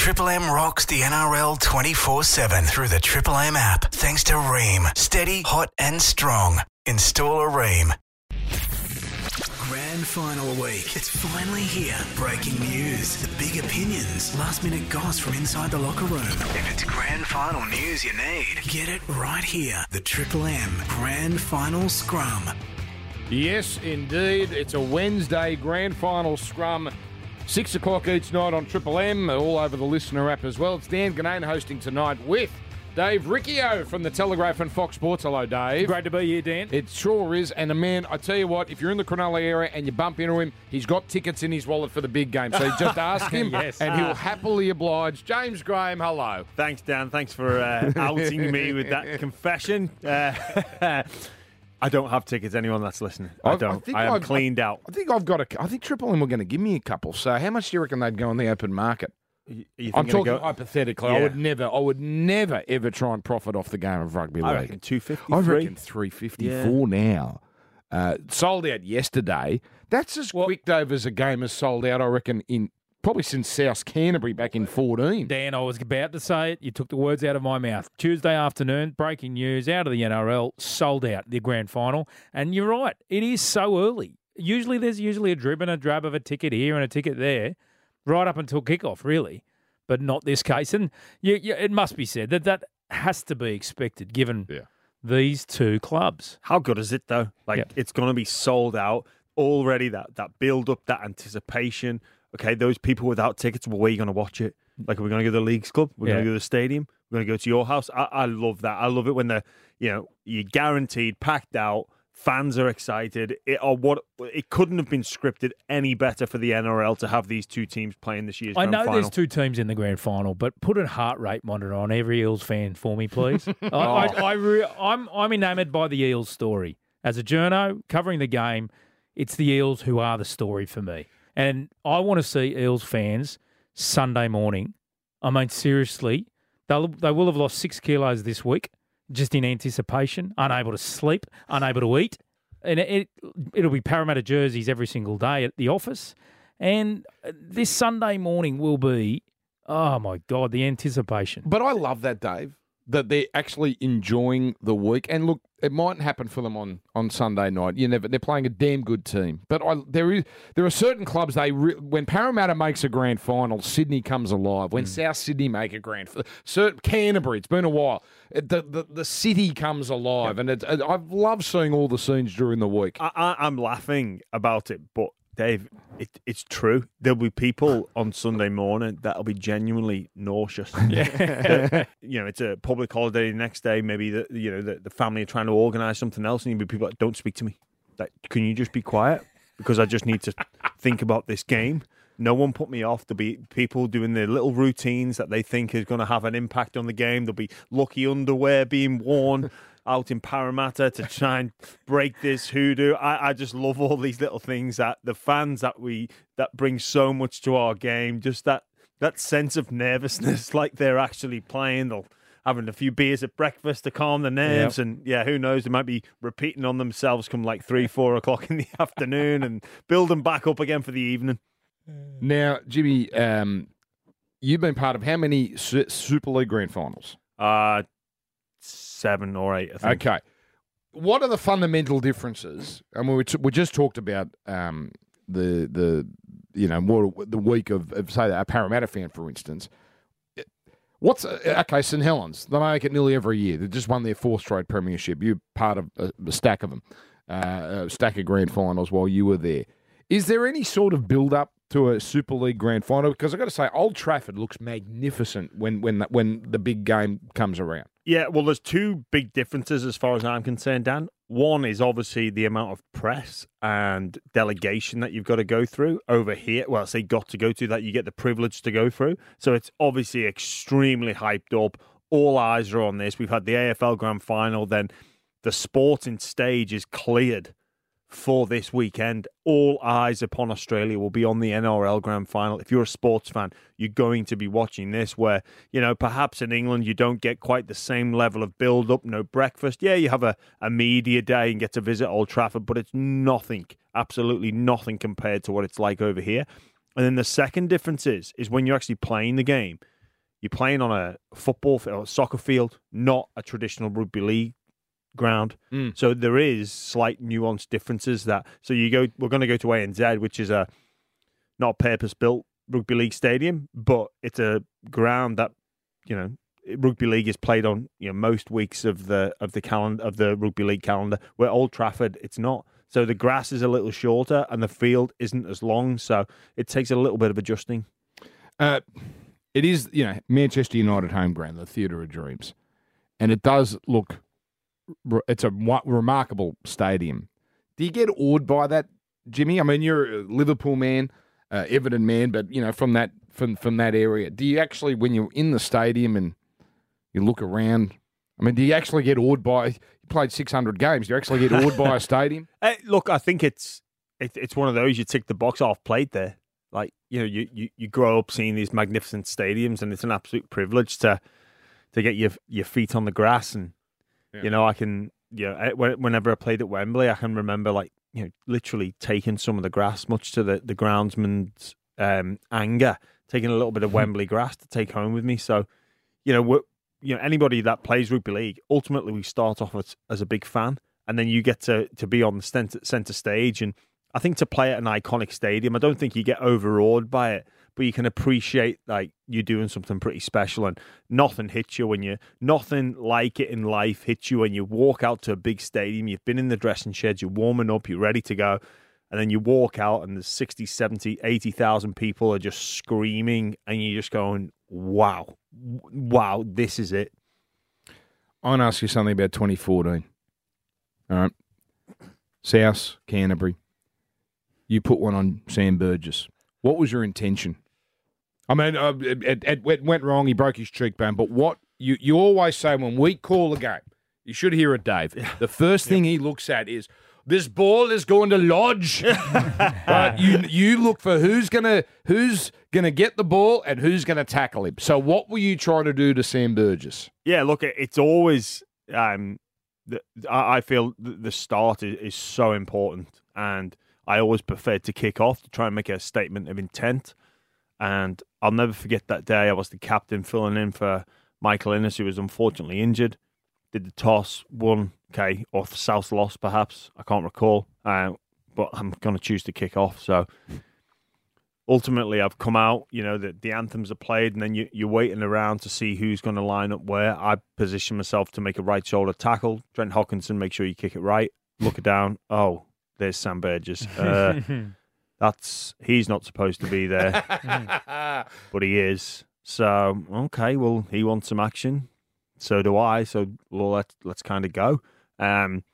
Triple M rocks the NRL 24 7 through the Triple M app. Thanks to Rheem. Steady, hot, and strong. Install a Rheem. Grand final week. It's finally here. Breaking news, the big opinions, last minute goss from inside the locker room. If it's grand final news you need, get it right here. The Triple M Grand Final Scrum. Yes, indeed. It's a Wednesday grand final scrum. Six o'clock each night on Triple M, all over the LiSTNR app as well. It's Dan Ginnane hosting tonight with Dave Riccio from the Telegraph and Fox Sports. Hello, Dave. Great to be here, Dan. It sure is. And a man, I tell you what, if you're in the Cronulla area and you bump into him, he's got tickets in his wallet for the big game. So just ask him, Yes. and he'll happily oblige. James Graham, hello. Thanks, Dan. Thanks for uh, outing me with that confession. Uh, I don't have tickets. Anyone that's listening, I I've- I don't. think I am I've- cleaned out. I think I've got a. I think Triple M were going to give me a couple. So how much do you reckon they'd go on the open market? I'm talking go- hypothetically. I would never, I would never ever try and profit off the game of rugby league. I reckon two fifty. I reckon three fifty four now. Uh, sold out yesterday. That's as quick, Dave, as a game has sold out. I reckon in probably since South Canterbury back in fourteen. Dan, I was about to say it. You took the words out of my mouth. Tuesday afternoon, breaking news out of the NRL, sold out the grand final. And you're right, it is so early. Usually there's usually a drib and a drab of a ticket here and a ticket there, right up until kickoff, really. But not this case. And you, you, it must be said that that has to be expected given Yeah. these two clubs. How good is it though? Like Yeah. it's going to be sold out already. That that build up, that anticipation. Okay, those people without tickets, well, where are you going to watch it? Like, are we going to go to the leagues club? We're Yeah. going to go to the stadium. We're going to go to your house. I, I love that. I love it when the you know you're guaranteed packed out. Fans are excited. It or what it couldn't have been scripted any better for the NRL to have these two teams playing this year's I grand know final. there's two teams in the grand final, but put a heart rate monitor on every Eels fan for me, please. I, Oh. I, I re- I'm I'm enamoured by the Eels story. As a journo covering the game, it's the Eels who are the story for me, and I want to see Eels fans Sunday morning. I mean, seriously, they'll they will have lost six kilos this week just in anticipation, unable to sleep, unable to eat, and it, it'll be Parramatta jerseys every single day at the office. And this Sunday morning will be, oh my God, the anticipation. But I love that, Dave. That they're actually enjoying the week, and look, it mightn't happen for them on, on Sunday night. You never. They're playing a damn good team, but I, there is there are certain clubs they re, when Parramatta makes a grand final, Sydney comes alive. When mm. South Sydney make a grand, certain Canterbury, it's been a while. The the, the city comes alive, and it, I've loved seeing all the scenes during the week. I, I, I'm laughing about it, but Dave, it, it's true. There'll be people on Sunday morning that'll be genuinely nauseous. Yeah. you know, it's a public holiday the next day. Maybe the you know the, the family are trying to organise something else, and you'll be people that don't speak to me. Like, can you just be quiet? Because I just need to think about this game. No one put me off. There'll be people doing their little routines that they think is going to have an impact on the game. There'll be lucky underwear being worn out in Parramatta to try and break this hoodoo. I, I just love all these little things that the fans that we that bring so much to our game. Just that that sense of nervousness, like they're actually playing. They'll having a few beers at breakfast to calm the nerves, and yeah, who knows? They might be repeating on themselves come like three, four o'clock in the afternoon, and build them back up again for the evening. Now, Jimmy, um, you've been part of how many Super League grand finals? Uh seven or eight. I think. Okay. What are the fundamental differences? I mean, we, t- we just talked about um, the the you know more the week of, of say a Parramatta fan, for instance. What's uh, okay? St Helens they make it nearly every year. They just won their fourth straight premiership. You're part of a, a stack of them, uh, a stack of grand finals while you were there. Is there any sort of build up to a Super League grand final? Because I've got to say, Old Trafford looks magnificent when when when the big game comes around. Yeah, well, there's two big differences as far as I'm concerned, Dan. One is obviously the amount of press and delegation that you've got to go through over here. Well, I say got to go to that you get the privilege to go through. So it's obviously extremely hyped up. All eyes are on this. We've had the AFL Grand Final, then the sporting stage is cleared for this weekend. All eyes upon Australia will be on the NRL Grand Final. If you're a sports fan, you're going to be watching this where, you know, perhaps in England you don't get quite the same level of build up, no breakfast. Yeah, you have a, a media day and get to visit Old Trafford, but it's nothing, absolutely nothing compared to what it's like over here. And then the second difference is is when you're actually playing the game, you're playing on a football soccer field, not a traditional rugby league ground. Mm. So there is slight nuanced differences that. So you go, we're going to go to ANZ, which is a not purpose built rugby league stadium, but it's a ground that you know rugby league is played on you know most weeks of the of the calendar of the rugby league calendar. Where Old Trafford, it's not. So the grass is a little shorter and the field isn't as long. So it takes a little bit of adjusting. Uh, it is, you know, Manchester United home ground, the Theatre of Dreams, and it does look. It's a remarkable stadium. Do you get awed by that, Jimmy? I mean, you're a Liverpool man, uh, Everton man, but you know, from that from from that area, do you actually, when you're in the stadium and you look around, I mean, do you actually get awed by? You played 600 games. Do you actually get awed by a stadium? Uh, look, I think it's it, it's one of those you tick the box off played there. Like you know, you, you, you grow up seeing these magnificent stadiums, and it's an absolute privilege to to get your your feet on the grass. And Yeah. you know, I can you know, whenever I played at Wembley, I can remember like you know, literally taking some of the grass, much to the the groundsman's um, anger, taking a little bit of Wembley grass to take home with me. So, you know, you know, anybody that plays rugby league, ultimately we start off as, as a big fan, and then you get to to be on the center, center stage. And I think to play at an iconic stadium, I don't think you get overawed by it, but you can appreciate like you're doing something pretty special, and nothing hits you when you nothing like it in life hits you when you walk out to a big stadium. You've been in the dressing sheds, you're warming up, you're ready to go. And then you walk out and there's 60, 70, 80,000 people are just screaming and you're just going, wow, wow, this is it. I want to ask you something about 2014. All right. South, Canterbury. You put one on Sam Burgess. What was your intention? I mean, uh, it, it, it went wrong. He broke his cheekbone. But what you, you always say when we call a game, you should hear it, Dave. The first thing he looks at is this ball is going to lodge. but you you look for who's gonna who's gonna get the ball and who's gonna tackle him. So what were you trying to do to Sam Burgess? Yeah, look, it's always, um, the, I I feel the the start is, is so important. And I always preferred to kick off to try and make a statement of intent. And I'll never forget that day. I was the captain filling in for Michael Ennis, who was unfortunately injured. Did the toss, won, okay, or South lost perhaps. I can't recall. Uh, but I'm going to choose to kick off. So ultimately, I've come out, you know, the, the anthems are played, and then you, you're waiting around to see who's going to line up where. I position myself to make a right shoulder tackle. Trent Hodkinson, make sure you kick it right. Look it down. Oh, there's Sam Burgess. Uh, that's he's not supposed to be there, but he is. So okay, well he wants some action. So do I. So well, let's let's kind of go. Um,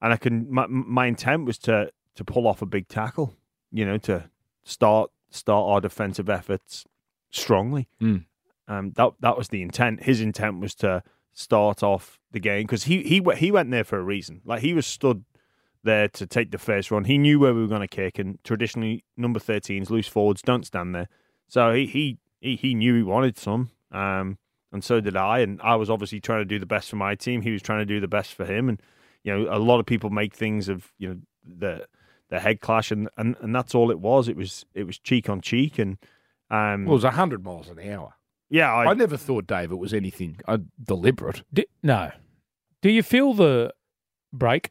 and I can. My, my intent was to to pull off a big tackle. You know, to start start our defensive efforts strongly. Mm. Um, that that was the intent. His intent was to start off the game because he he he went there for a reason. Like he was stood there to take the first run. He knew where we were going to kick, and traditionally number 13s, loose forwards, don't stand there. So he he he, he knew he wanted some, um, and so did I. And I was obviously trying to do the best for my team. He was trying to do the best for him. And you know, a lot of people make things of you know the the head clash, and and, and that's all it was. It was it was cheek on cheek, and um, Well, it was 100 miles an hour. yeah, I, I never thought, Dave, it was anything uh, deliberate. D- no. Do you feel the break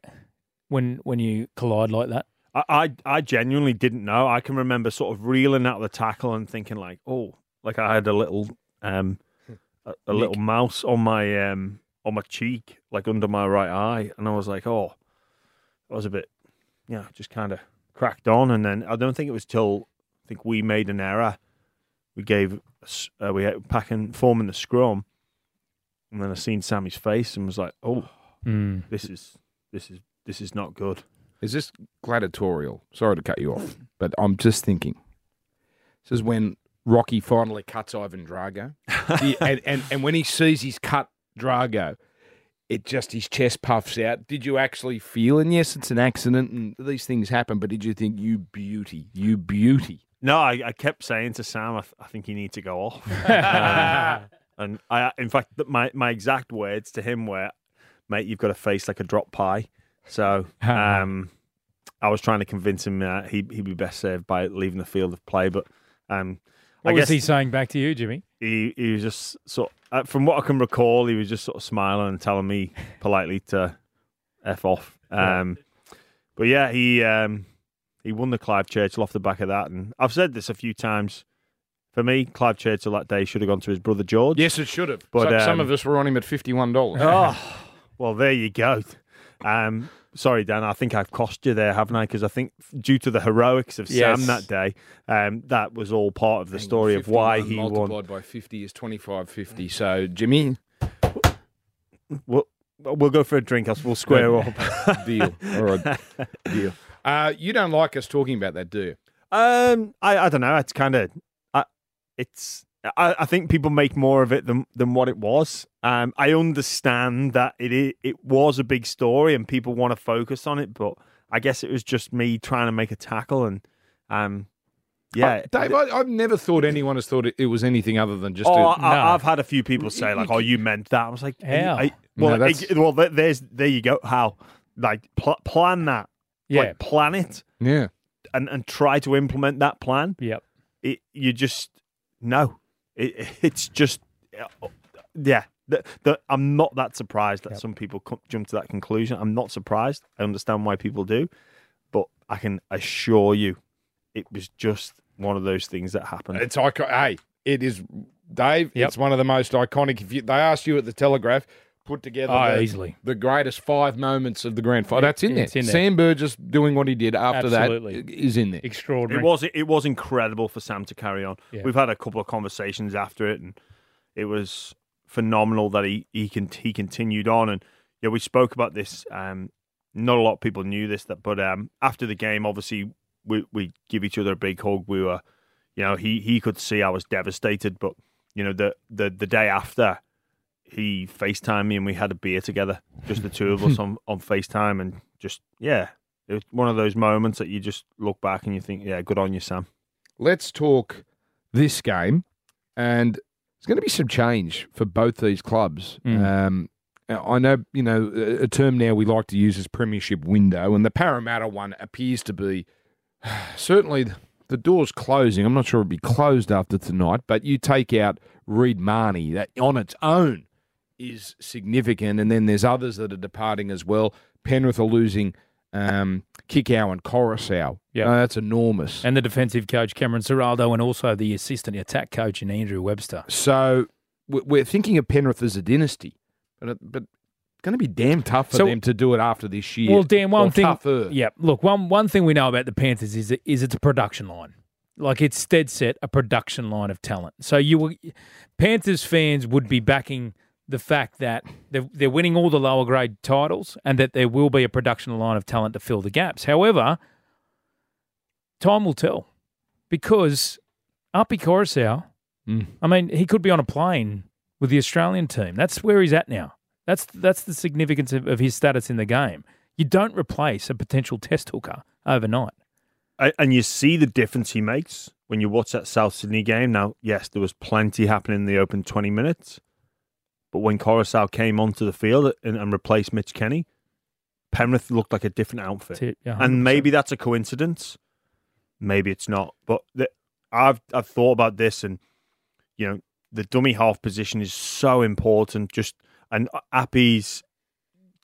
when when you collide like that? I, I I genuinely didn't know. I can remember sort of reeling out the tackle and thinking like, oh, like I had a little um a, a little mouse on my um on my cheek, like under my right eye, and I was like, oh, I was a bit, yeah, just kind of cracked on, and then I don't think it was till I think we made an error. We gave uh, we had packing forming the scrum, and then I seen Sammy's face and was like, oh, Mm. this is this is this is not good. Is this gladiatorial? Sorry to cut you off, but I'm just thinking. This is when Rocky finally cuts Ivan Drago. He- and, and, and when he sees he's cut Drago, it just, his chest puffs out. Did you actually feel, and yes, it's an accident and these things happen, but did you think, you beauty, you beauty? No, I, I kept saying to Sam, I, th- I think you need to go off. Um, and I, in fact, my, my exact words to him were, "Mate, you've got a face like a drop pie." So, um, I was trying to convince him that he he'd be best served by leaving the field of play. But um, What I was guess he saying back to you, Jimmy? he he was just sort. Uh, from what I can recall, he was just sort of smiling and telling me politely to f off. Um, but yeah, he um, he won the Clive Churchill off the back of that, and I've said this a few times. For me, Clive Churchill that day should have gone to his brother George. Yes, it should have. But, But some um, of us were on him at fifty-one dollars. Oh, well, there you go. Um, sorry, Dan. I think I've cost you there, haven't I? Because I think due to the heroics of Yes. Sam that day, um, that was all part of the story of why he multiplied won. by fifty is twenty-five fifty. So Jimmy, We'll, we'll go for a drink. else We'll square up. deal. All right, deal. Uh, you don't like us talking about that, do you? Um, I, I don't know. It's kind of, I, it's. I, I think people make more of it than than what it was. Um, I understand that it i- it was a big story and people want to focus on it, but I guess it was just me trying to make a tackle and, um, yeah, Uh, Dave, I, I've never thought anyone has thought it, it was anything other than just. Oh, a, I, No. I've had a few people say like, "Oh, you meant that." I was like, are you- How? are well, No, that's- it- well, there- there's there you go. How like pl- plan that, Yeah. like plan it, yeah. and and try to implement that plan. Yep. It you just no, it, it's just yeah. The, the, I'm not that surprised that Yep. some people jump to that conclusion. I'm not surprised. I understand why people do, but I can assure you, it was just one of those things that happened. It's icon. Hey, it is, Dave. Yep. It's one of the most iconic. If you, they asked you at the Telegraph, put together Oh, the, easily. the greatest five moments of the grand final. That's in there. It's in there. Sam Burgess doing what he did after Absolutely. that is in there. Extraordinary. It was it was incredible for Sam to carry on. Yeah. We've had a couple of conversations after it, and it was phenomenal that he he can he continued on. And yeah, we spoke about this. Um, not a lot of people knew this, that but um, after the game, obviously we we give each other a big hug. We were, you know, he he could see I was devastated, but you know the the the day after. He FaceTimed me and we had a beer together, just the two of us on, on FaceTime, and just yeah, it was one of those moments that you just look back and you think, yeah, good on you, Sam. Let's talk this game, and there's going to be some change for both these clubs. Mm. Um, I know, you know, a a term now we like to use is premiership window, and the Parramatta one appears to be certainly the door's closing. I'm not sure it'll be closed after tonight, but you take out Reed Mahoney, that on its own is significant, and then there's others that are departing as well. Penrith are losing um, Kikau and Koroisau. Yeah. Uh, that's enormous. and the defensive coach Cameron Ciraldo, and also the assistant attack coach in Andrew Webster. So we- we're thinking of Penrith as a dynasty, but but it's going to be damn tough for So- them to do it after this year. Well, Dan, one Or thing. tougher. Yeah, look, one one thing we know about the Panthers is it, is it's a production line. Like it's dead set a production line of talent. So you will, Panthers fans would be backing the fact that they're, they're winning all the lower grade titles and that there will be a production line of talent to fill the gaps. However, time will tell because Api Koroisau, Mm. I mean, he could be on a plane with the Australian team. That's where he's at now. That's that's the significance of, of his status in the game. You don't replace a potential test hooker overnight. And you see the difference he makes when you watch that South Sydney game. Now, yes, there was plenty happening in the open 20 minutes, but when Koroisau came onto the field and, and replaced Mitch Kenny, Penrith looked like a different outfit. Yeah, and maybe that's a coincidence. Maybe it's not. But the, I've I've thought about this, and you know, the dummy half position is so important. Just and Api's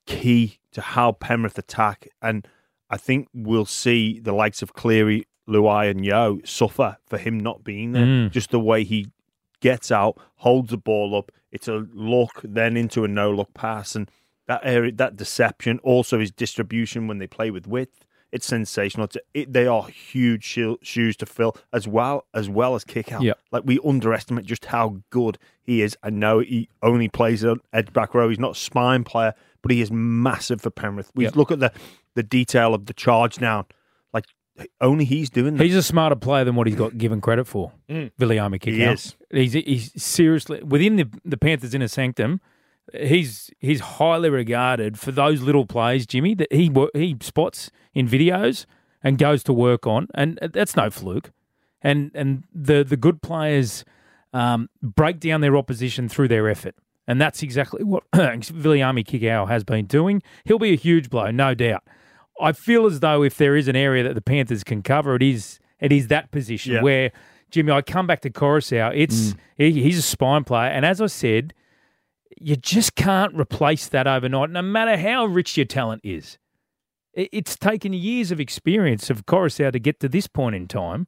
key to how Penrith attack, and I think we'll see the likes of Cleary, Luai, and Yeo suffer for him not being there. Mm. Just the way he gets out, holds the ball up. It's a look, then into a no look pass, and that area, that deception, also his distribution when they play with width. It's sensational. It's, it, they are huge sho- shoes to fill, as well as well as Kikau. Yep. Like we underestimate just how good he is. I know he only plays on edge back row. He's not a spine player, but he is massive for Penrith. We Yep. look at the the detail of the charge down. Only he's doing that. He's a smarter player than what he's got given credit for. Mm. Viliami He is. He's he's seriously within the the Panthers inner sanctum. He's he's highly regarded for those little plays, Jimmy, that he he spots in videos and goes to work on, and that's no fluke. And and the the good players um, break down their opposition through their effort, and that's exactly what Viliami Kikau has been doing. He'll be a huge blow, no doubt. I feel as though if there is an area that the Panthers can cover, it is it is that position Yeah. where Jimmy. I come back to Koroisau. It's he, he's a spine player, and as I said, you just can't replace that overnight, no matter how rich your talent is. It, it's taken years of experience of Koroisau to get to this point in time,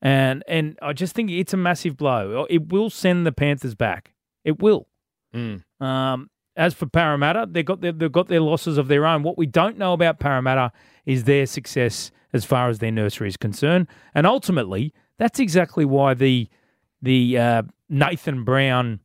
and and I just think it's a massive blow. It will send the Panthers back. It will. Mm. Um, as for Parramatta, they've got their, they've got their losses of their own. What we don't know about Parramatta is their success as far as their nursery is concerned, and ultimately, that's exactly why the the uh, Nathan Brown,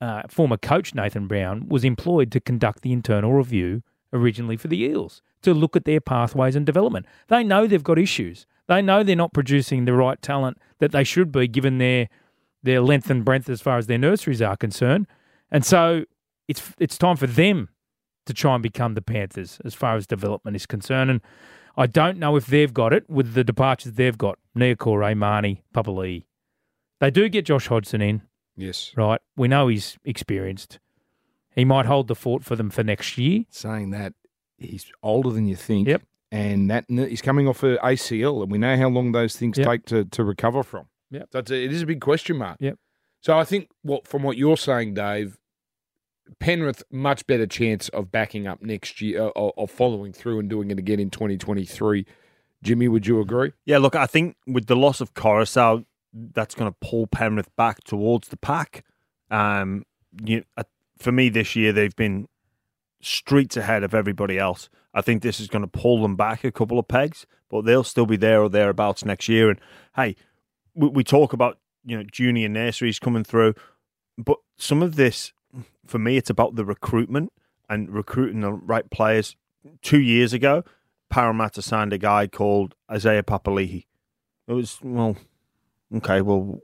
uh, former coach Nathan Brown, was employed to conduct the internal review originally for the Eels to look at their pathways and development. They know they've got issues. They know they're not producing the right talent that they should be, given their their length and breadth as far as their nurseries are concerned. And so it's it's time for them to try and become the Panthers as far as development is concerned. And I don't know if they've got it with the departures they've got. Niukore, Mahoney, Papali'i. They do get Josh Hodgson in, Yes. right? We know he's experienced. He might hold the fort for them for next year. Saying that he's older than you think. Yep. And that he's coming off a ACL, and we know how long those things Yep. take to, to recover from. Yep. So it's a, it is a big question mark. Yep. So I think what from what you're saying, Dave, Penrith much better chance of backing up next year uh, or, or following through and doing it again in 2023. Jimmy, would you agree? Yeah, look, I think with the loss of Koroisau, that's going to pull Penrith back towards the pack. Um, you, uh, for me, this year they've been streets ahead of everybody else. I think this is going to pull them back a couple of pegs, but they'll still be there or thereabouts next year. And hey, we, we talk about you know junior nurseries coming through, but some of this, for me, it's about the recruitment and recruiting the right players. Two years ago, Parramatta signed a guy called Isaiah Papali'i. It was well, okay. Well,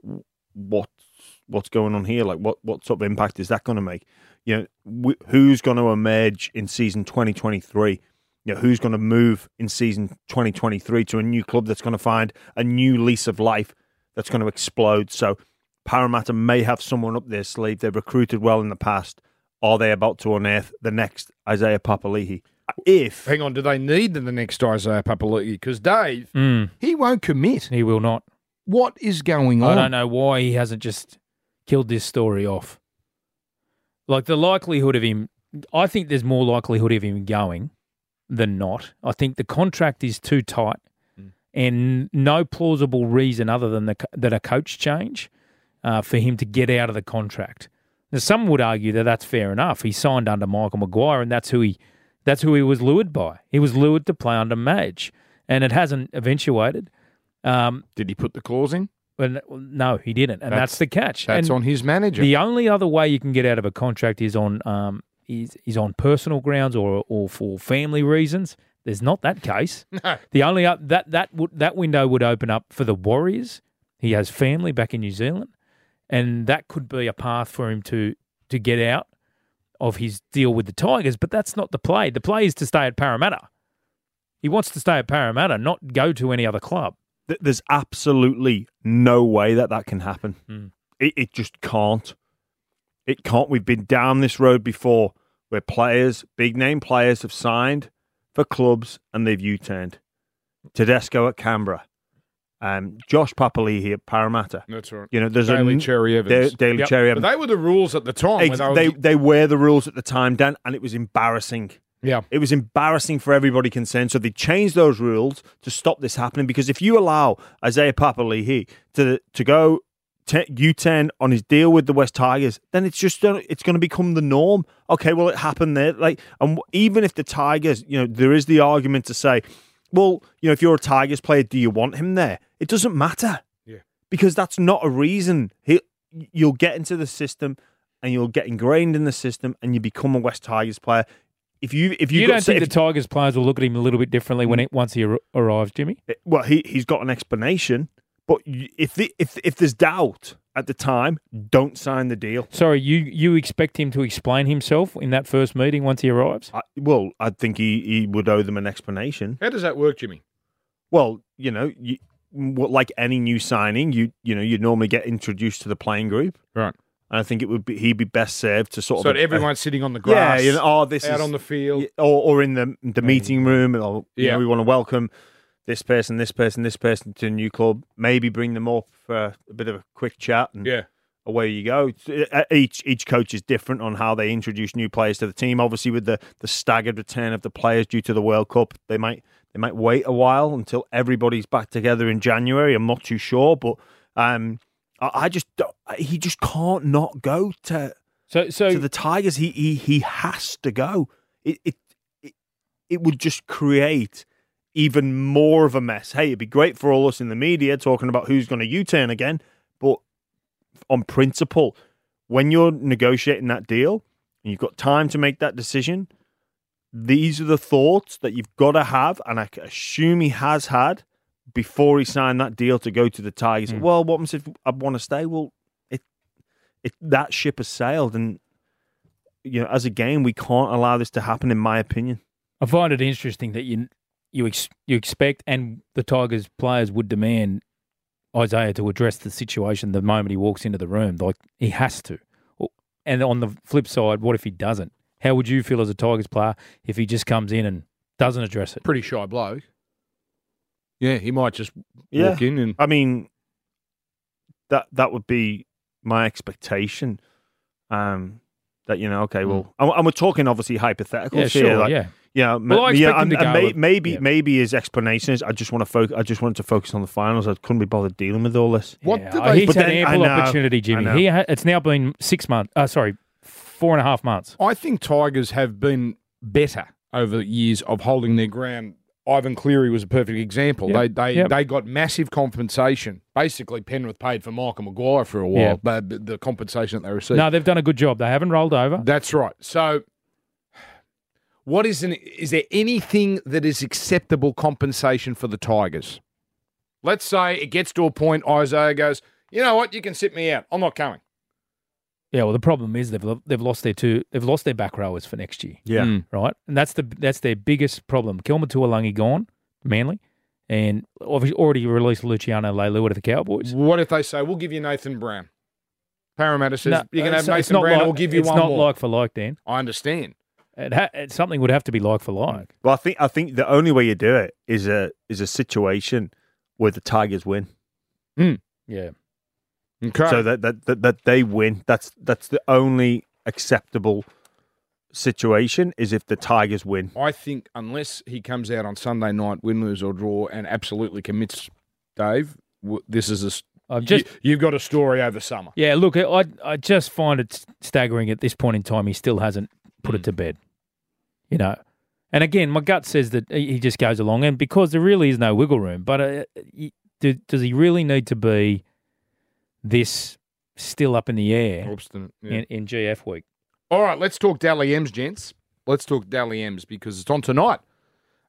what what's going on here? Like, what what sort of impact is that going to make? You know, wh- who's going to emerge in season twenty twenty three? You know, who's going to move in season twenty twenty three to a new club that's going to find a new lease of life that's going to explode? So, Parramatta may have someone up their sleeve. They've recruited well in the past. Are they about to unearth the next Isaiah Papali'i? If Hang on, do they need the next Isaiah Papali'i? Because Dave, Mm, he won't commit. he will not. What is going on? I don't know why he hasn't just killed this story off. Like the likelihood of him, I think there's more likelihood of him going than not. I think the contract is too tight, and no plausible reason other than the co- than a coach change uh, for him to get out of the contract. Now, some would argue that that's fair enough. He signed under Michael Maguire, and that's who he that's who he was lured by. He was lured to play under Madge, and it hasn't eventuated. Um, Did he put the clause in? well, no, he didn't, and that's, That's- the catch. That's and on his manager. The only other way you can get out of a contract is on um is is on personal grounds or or for family reasons. There's not that case. No. The only up that that would that window would open up for the Warriors. He has family back in New Zealand, and that could be a path for him to to get out of his deal with the Tigers. But that's not the play. The play is to stay at Parramatta. He wants to stay at Parramatta, not go to any other club. there's absolutely no way that that can happen. Mm. It, it just can't. It can't. We've been down this road before where players, big name players, have signed for clubs and they've U turned. Tedesco at Canberra, um, Josh Papali'i at Parramatta. That's right. You know, there's Daly a Cherry Da- Daly Yep. Cherry But Evans. they were the rules at the time. Ex- when they were- they were the rules at the time, Dan, and it was embarrassing. yeah. It was embarrassing for everybody concerned. So they changed those rules to stop this happening. Because if you allow Isaiah Papali'i to to go U ten on his deal with the West Tigers, then it's just it's going to become the norm. Okay, well it happened there. Like, and even if the Tigers, you know, there is the argument to say, well, you know, if you're a Tigers player, do you want him there? It doesn't matter. Yeah. Because that's not a reason. He, you'll get into the system. And you'll get ingrained in the system, and you become a West Tigers player. If you if you, You, got- don't think if- the Tigers players will look at him a little bit differently when it once he ar- arrives, Jimmy? Eh, well, he he's got an explanation, but if the, if if there's doubt at the time, don't sign the deal. Sorry, you you expect him to explain himself in that first meeting once he arrives? I, well, I think he, he would owe them an explanation. How does that work, Jimmy? Well, you know, you, what, like any new signing, you you know you normally get introduced to the playing group. Right. and I think it would be he'd be best served to sort So of so everyone's sitting on the yeah, grass, you know, oh, this out is on the field. Or, or in the the meeting room, or you Yeah. know, we want to welcome this person, this person, this person to a new club. Maybe bring them up for a bit of a quick chat, and Yeah. away you go. Uh, Each each coach is different on how they introduce new players to the team. Obviously, with the the staggered return of the players due to the World Cup, they might they might wait a while until everybody's back together in January. I'm not too sure, but um, I, I just he just can't not go to So, so to the Tigers. He he he has to go. It it it, it would just create even more of a mess. Hey, it'd be great for all us in the media talking about who's going to U-turn again, but on principle, when you're negotiating that deal and you've got time to make that decision, these are the thoughts that you've got to have, and I assume he has had before he signed that deal to go to the Tigers. Mm. Well, what happens if I want to stay? Well, it it that ship has sailed, and you know, as a game, we can't allow this to happen. In my opinion, I find it interesting that you you ex, you expect and the Tigers players would demand Isaiah to address the situation the moment he walks into the room. Like he has to. And on the flip side, what if he doesn't? How would you feel as a Tigers player if he just comes in and doesn't address it? Pretty shy bloke. Yeah, he might just Yeah. walk in and I mean, that that would be my expectation. Um, that you know, okay, well, and, and we're talking obviously hypotheticals Hmm. Yeah, here. sure, like, yeah. Yeah, Well, I yeah, expect him and, to and go may, with- maybe yeah. maybe his explanation is I just want to focus. I just wanted to focus on the finals. I couldn't be bothered dealing with all this. What Yeah, do they- he's But had then- ample know, opportunity, Jimmy. He ha- it's now been six months. Uh, sorry, four and a half months. I think Tigers have been better over the years of holding their ground. Ivan Cleary was a perfect example. Yep. They they Yep. they got massive compensation. Basically, Penrith paid for Michael Maguire for a while. Yeah. but the, the compensation that they received. No, they've done a good job. They haven't rolled over. That's right. So, what is an is there anything that is acceptable compensation for the Tigers? Let's say it gets to a point. Isaiah goes, you know what? You can sit me out. I'm not coming. Yeah, well, the problem is they've they've lost their two they've lost their back rowers for next year. Yeah, Mm. right? And that's the that's their biggest problem. Kelma Tuilagi gone, Manly, and obviously already released Luciano Leilua to the Cowboys. What if they say we'll give you Nathan Brown? Parramatta says No, you can have it's- it's Nathan Brown. like- we'll give you it's one not more. like for like, Dan. I understand. It ha- it, something would have to be like for like. Well, I think I think the only way you do it is a is a situation where the Tigers win, hmm. Yeah, Okay. so that, that that that they win. That's that's the only acceptable situation is if the Tigers win. I think unless he comes out on Sunday night, win, lose or draw, and absolutely commits, Dave, this is a I've just you, have got a story over summer. yeah. Look, I I just find it staggering at this point in time. He still hasn't put it hmm. to bed. You know, and again, my gut says that he just goes along, and because there really is no wiggle room. But uh, do, does he really need to be this still up in the air Obstinate. yeah. in, in GF week? All right, let's talk Dally M's, gents. Let's talk Dally M's because it's on tonight.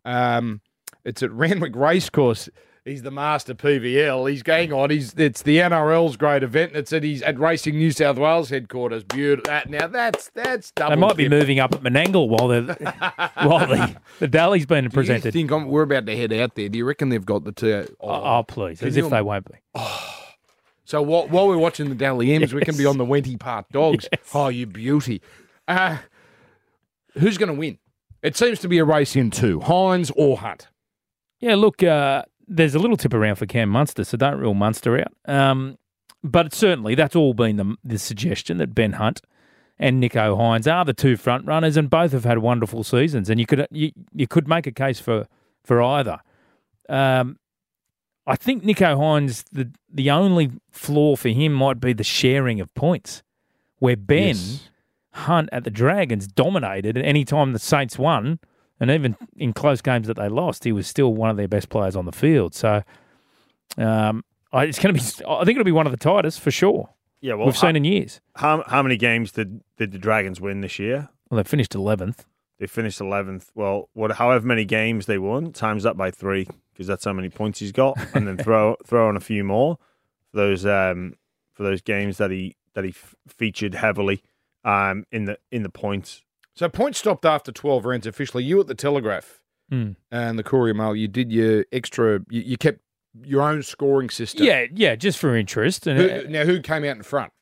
Um, it's at Randwick Racecourse. He's the master PVL. He's going on. He's it's the NRL's great event. And it's at he's at Racing New South Wales headquarters. Beautiful. That now that's that's double. They might be moving up at Menangle while they while the the Dali's being Do you presented. think I'm, we're about to head out there? Do you reckon they've got the two? Oh, oh, please, as if they won't be. Oh. So while, while we're watching the Dally M's, we can be on the Wenty Park Dogs. Oh, you beauty. Uh, who's going to win? It seems to be a race in two Hynes or Hunt. Yeah, look, uh, there's a little tip around for Cam Munster, so don't rule Munster out. Um, but certainly, that's all been the, the suggestion that Ben Hunt and Nicho Hynes are the two front runners, and both have had wonderful seasons. And you could you, you could make a case for for either. Um, I think Nicho Hynes the the only flaw for him might be the sharing of points, where Ben. Yes. Hunt at the Dragons dominated. And any time the Saints won, and even in close games that they lost, he was still one of their best players on the field. So, um, I, it's going to be. I think it'll be one of the tightest for sure. Yeah, well, We've seen in years. how how many games did did the Dragons win this year? Well, they finished eleventh. They finished eleventh. Well, what however many games they won, times that by three because that's how many points he's got, and then throw throw on a few more for those um for those games that he that he f- featured heavily um in the in the points. So points stopped after 12 rounds officially. You at the Telegraph Mm. and the Courier Mail, you did your extra, you, you kept your own scoring system. Yeah, yeah, just for interest. And Who, uh, now, who came out in front?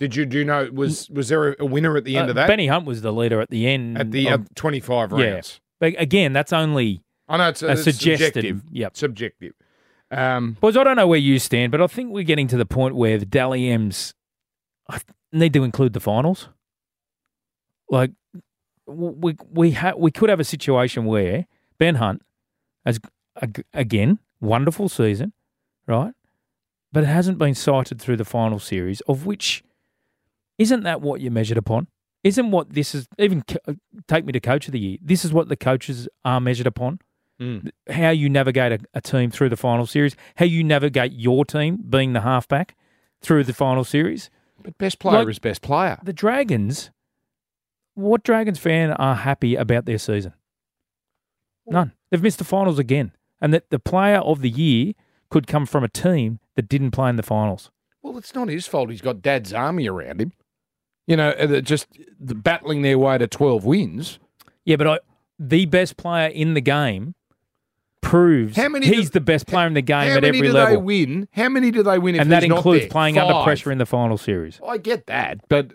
Did you do you know was was there a winner at the end Uh, of that? Benny Hunt was the leader at the end. at the of- uh, 25 yeah. rounds. but again, that's only I know it's, a it's subjective. Yep. Subjective. Um, Boys, I don't know where you stand, but I think we're getting to the point where the Dally M's I need to include the finals. Like we we ha- we could have a situation where Ben Hunt has again wonderful season, right? But it hasn't been cited through the final series, of which isn't that what you're measured upon? Isn't what this is even uh, take me to coach of the year? This is what the coaches are measured upon mm. how you navigate a, a team through the final series, how you navigate your team being the halfback through the final series. But best player Like- is best player. The Dragons, what Dragons fan are happy about their season? None. They've missed the finals again. And that the player of the year could come from a team that didn't play in the finals. Well, it's not his fault. He's got Dad's army around him. You know, they're just battling their way to 12 wins. Yeah, but I, the best player in the game proves How many he's do- the best player in the game at every level. How many do they win? How many do they win if And that includes playing under pressure in the final series. I get that, but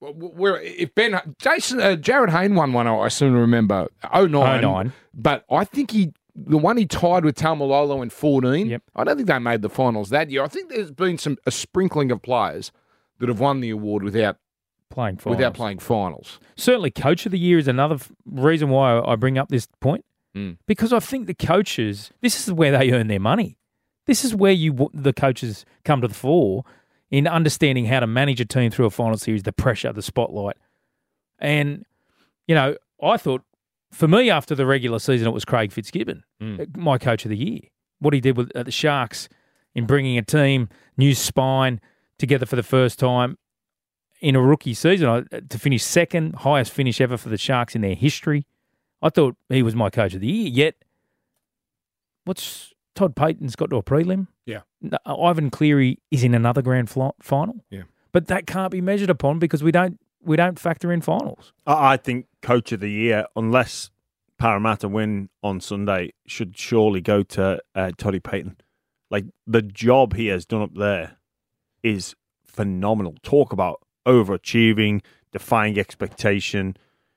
w- we're, if Ben Jason uh, Jarryd Hayne won one, I soon remember 09. 09. But I think he the one he tied with Taumalolo in 14. Yep. I don't think they made the finals that year. I think there's been some a sprinkling of players that have won the award without Playing finals. without playing finals. certainly coach of the year is another f- reason why I bring up this point Mm. because I think the coaches this is where they earn their money. This is where you the coaches come to the fore in understanding how to manage a team through a final series, the pressure, the spotlight, and you know I thought for me after the regular season it was Craig Fitzgibbon, Mm. uh, my coach of the year. What he did with at the Sharks in bringing a team, new spine together for the first time in a rookie season I- to finish second, highest finish ever for the Sharks in their history. I thought he was my coach of the year. Yet, what's Todd Payten's got to a prelim? Yeah. No, Ivan Cleary is in another grand fli- final. Yeah. but that can't be measured upon because we don't we don't factor in finals. I I think coach of the year, unless Parramatta win on Sunday, should surely go to uh, Toddy Payten. Like the job he has done up there is phenomenal. Talk about overachieving, defying expectation.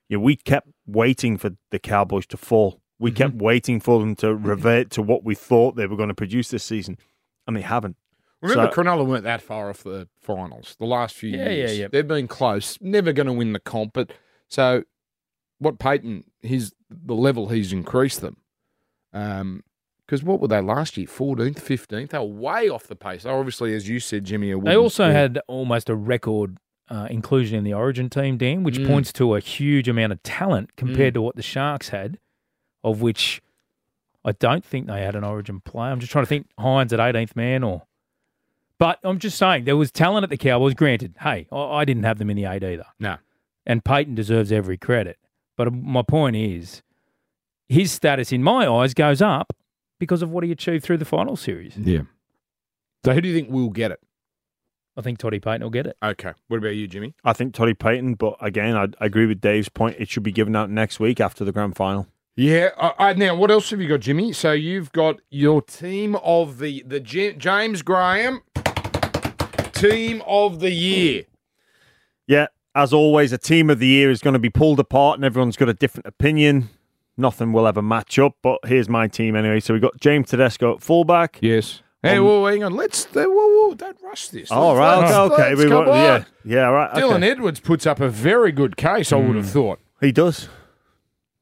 You know, we kept waiting for the Cowboys to fall. We kept waiting for them to revert to what we thought they were going to produce this season, and they haven't. Remember, So- Cronulla weren't that far off the finals the last few Yeah, years. yeah, yeah. They've been close, never going to win the comp. But so, what Payten, his the level he's increased them. Um, because what were they last year? Fourteenth, fifteenth. They were way off the pace. They were obviously, as you said, Jimmy. A They also spoon. had almost a record uh, inclusion in the Origin team, Dan, which Mm. points to a huge amount of talent compared to what the Sharks had, of which I don't think they had an Origin player. I'm just trying to think Hynes at 18th man or. But I'm just saying there was talent at the Cowboys. Granted, hey, I, I didn't have them in the eight either. No. And Payten deserves every credit. But my point is, his status in my eyes goes up because of what he achieved through the final series. Yeah. So who do you think will get it? I think Toddy Payten will get it. Okay. What about you, Jimmy? I think Toddy Payten, but again, I, I agree with Dave's point. It should be given out next week after the grand final. Yeah. Uh, uh, now, what else have you got, Jimmy? So you've got your team of the the James Graham team of the year. Yeah, as always, a team of the year is going to be pulled apart and everyone's got a different opinion. Nothing will ever match up, but here's my team anyway. So we've got James Tedesco at fullback. Yes. Hey, Um, well, hang on. Let's. Uh, whoa, whoa, don't rush this. All Let's- right, let's- okay, okay. let's- we want- yeah, on. yeah, all right. Dylan okay. Edwards puts up a very good case. I would have thought. He does,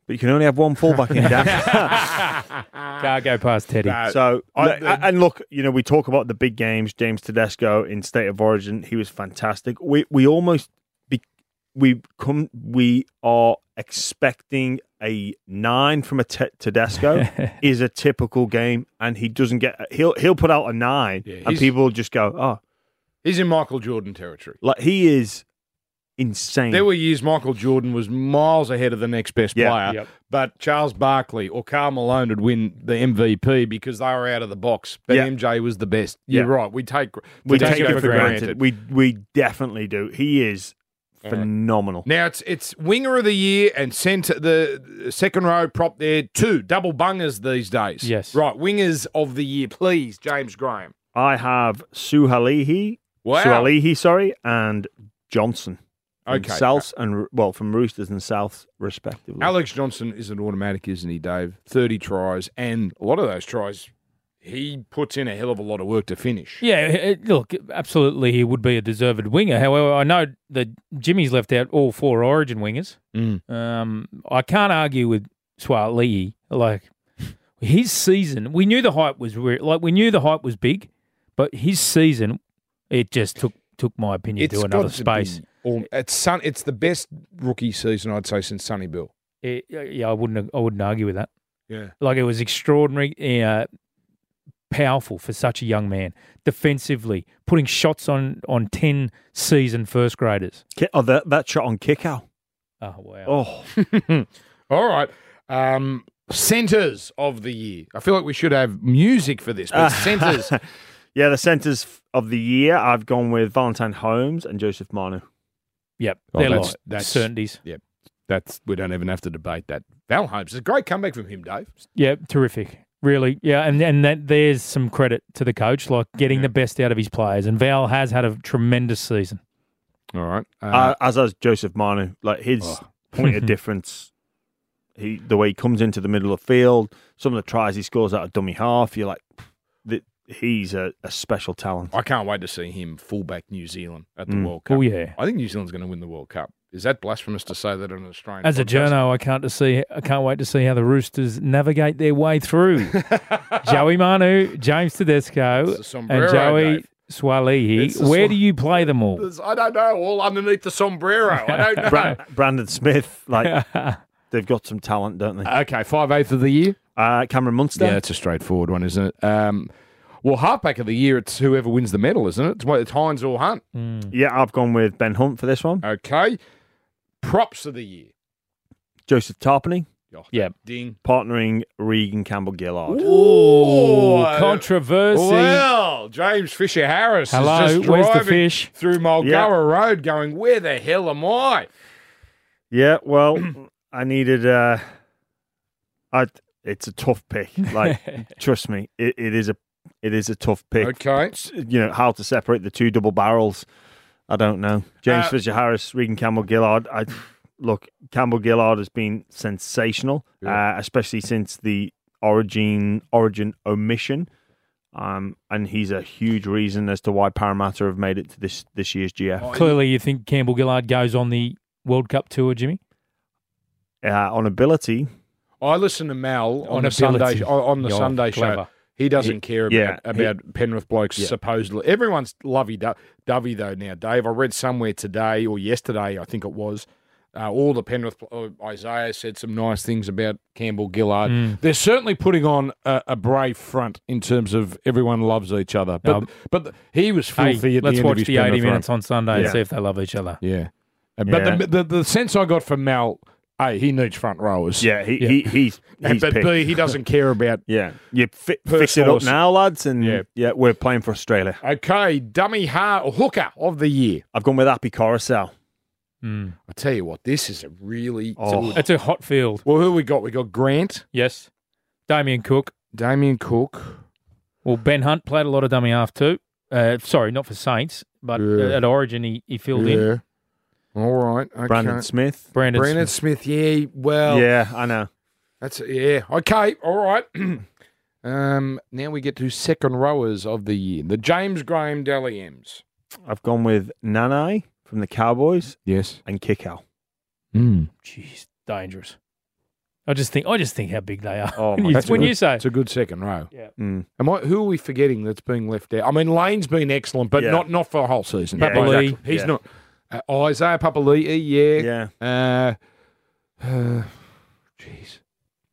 but you can only have one fullback in Dan. Can't go past Teddy. No. So, I- look, and look, you know, we talk about the big games. James Tedesco in State of Origin, he was fantastic. We we almost be, we come we are expecting a nine from a te- Tedesco is a typical game, and he doesn't get. He'll he'll put out a nine, Yeah, and people just go, oh, He's in Michael Jordan territory. like he is insane. There were years Michael Jordan was miles ahead of the next best Yeah. player, Yep. but Charles Barkley or Karl Malone would win the MVP because they were out of the box. But Yeah. MJ was the best. You're Yeah. right. We take we don't take it for granted. We we definitely do. He is phenomenal. Now it's it's winger of the year and centre the second row prop there two double bungers these days. Yes. right. Wingers of the year, please, James Graham. I have Suaalii Wow. Suaalii, sorry, and Johnson. From Okay. Souths and well, from Roosters and Souths respectively. Alex Johnson is an automatic, isn't he, Dave? 30 tries, and a lot of those tries, he puts in a hell of a lot of work to finish. Yeah, it, look, absolutely, he would be a deserved winger. However, I know that Jimmy's left out all four Origin wingers. Mm. Um, I can't argue with Suaalii. Like his season, we knew the hype was re- like we knew the hype was big, but his season, it just took took my opinion to another got space. Be all- it's, Sun, it's the best rookie season, I'd say, since Sonny Bill. It- yeah, I wouldn't I wouldn't argue with that. Yeah. Like it was extraordinary, uh, powerful for such a young man. Defensively, putting shots on on ten season first graders. Oh, that, that shot on kick out. Oh wow! Oh, All right. Um, centers of the year. I feel like we should have music for this, but centers. yeah, the centres of the year, I've gone with Valentine Holmes and Joseph Manu. Yep, Oh, they're that's- like that's- certainties. Yep, that's we don't even have to debate that. Val Holmes, it's a great comeback from him, Dave. Yeah, terrific. Really, yeah, and and that there's some credit to the coach, like getting the best out of his players. And Val has had a tremendous season. All right. Uh, Uh, as has Joseph Manu. Like his Oh. point of difference, he the way he comes into the middle of the field, some of the tries he scores out of dummy half, you're like, that he's a, a special talent. I can't wait to see him fullback New Zealand at the Mm. World Cup. Oh yeah. I think New Zealand's going to win the World Cup. Is that blasphemous to say that on an Australian? As a podcast? journo, I can't to see. I can't wait to see how the Roosters navigate their way through. Joey Manu, James Tedesco, sombrero, and Joey Dave. Suaalii. Where swa- do you play them all? I don't know. All underneath the sombrero. I don't know. Bra- Brandon Smith, like they've got some talent, don't they? okay, five eighth of the year. Uh, Cameron Munster. Yeah, it's a straightforward one, isn't it? Um, well, halfback of the year, it's whoever wins the medal, isn't it? It's, what- it's Hynes or Hunt. Mm. Yeah, I've gone with Ben Hunt for this one. Okay. Props of the year. Joseph Tapine, Oh, Yep. Ding. partnering Reagan Campbell Gillard. Ooh, Oh, controversy. Well, James Fisher Harris Hello, is just where's the driving fish? through Mulgoa Yeah. Road going, where the hell am I? Yeah, well, I needed. Uh, I. It's a tough pick. Like, trust me, it, it is a. It is a tough pick. Okay. You know how to separate the two double barrels. I don't know. James Uh, Fisher Harris, Reagan Campbell Gillard. I look. Campbell Gillard has been sensational, uh, especially since the origin origin omission. Um, and he's a huge reason as to why Parramatta have made it to this this year's GF. Clearly, you think Campbell Gillard goes on the World Cup tour, Jimmy? Uh, on ability, I listen to Mal on, On the Sunday ability. on on the You're Sunday show. He doesn't care about yeah, he- about Penrith blokes Yeah. supposedly. Everyone's lovey dovey though now, Dave. I read somewhere today or yesterday, I think it was. Uh, all the Penrith uh, Isaiah said some nice things about Campbell Gillard. Mm. They're certainly putting on a, a brave front in terms of everyone loves each other. But Um, but he was Hey, filthy at let's the end watch of his the 80 Penrith run. minutes on Sunday and see if they love each other. Yeah, Uh, but Yeah. The, the the sense I got from Mal, hey, he needs front rowers. yeah, he, Yeah. he he's And- he's but picked. B, he doesn't care about. Yeah, you fi- fix it up now, lads, and Yeah. yeah. we're playing for Australia. Okay, dummy ha- hooker of the year. I've gone with Api Koroisau. Mm. I tell you what, this is a really Oh. good. It's a hot field. Well, who we got? We got Grant, Yes. Damien Cook. Damien Cook. Well, Ben Hunt played a lot of dummy half too. Uh, sorry, not for Saints, but Yeah. at Origin he, he filled in. Yeah. All right. Okay. Brandon Smith. Brandon, Brandon Smith. Smith. Yeah. Well. yeah, I know. That's yeah. Okay. All right. um. Now we get to second rowers of the year. The James Graham Dally M's. I've gone with Nanai from the Cowboys Yes. and Kikau. Mm. Jeez, dangerous. I just think I just think how big they are. Oh, when my you, That's when good- you say It's a good second row. Yeah. Mm. Am I, who are we forgetting that's being left out? I mean, Lane's been excellent, but Yeah. not not for a whole season. Yeah, Papali'i. exactly. He's Yeah. not. Uh, Isaiah Papali'i, yeah. Yeah. Uh, uh, jeez.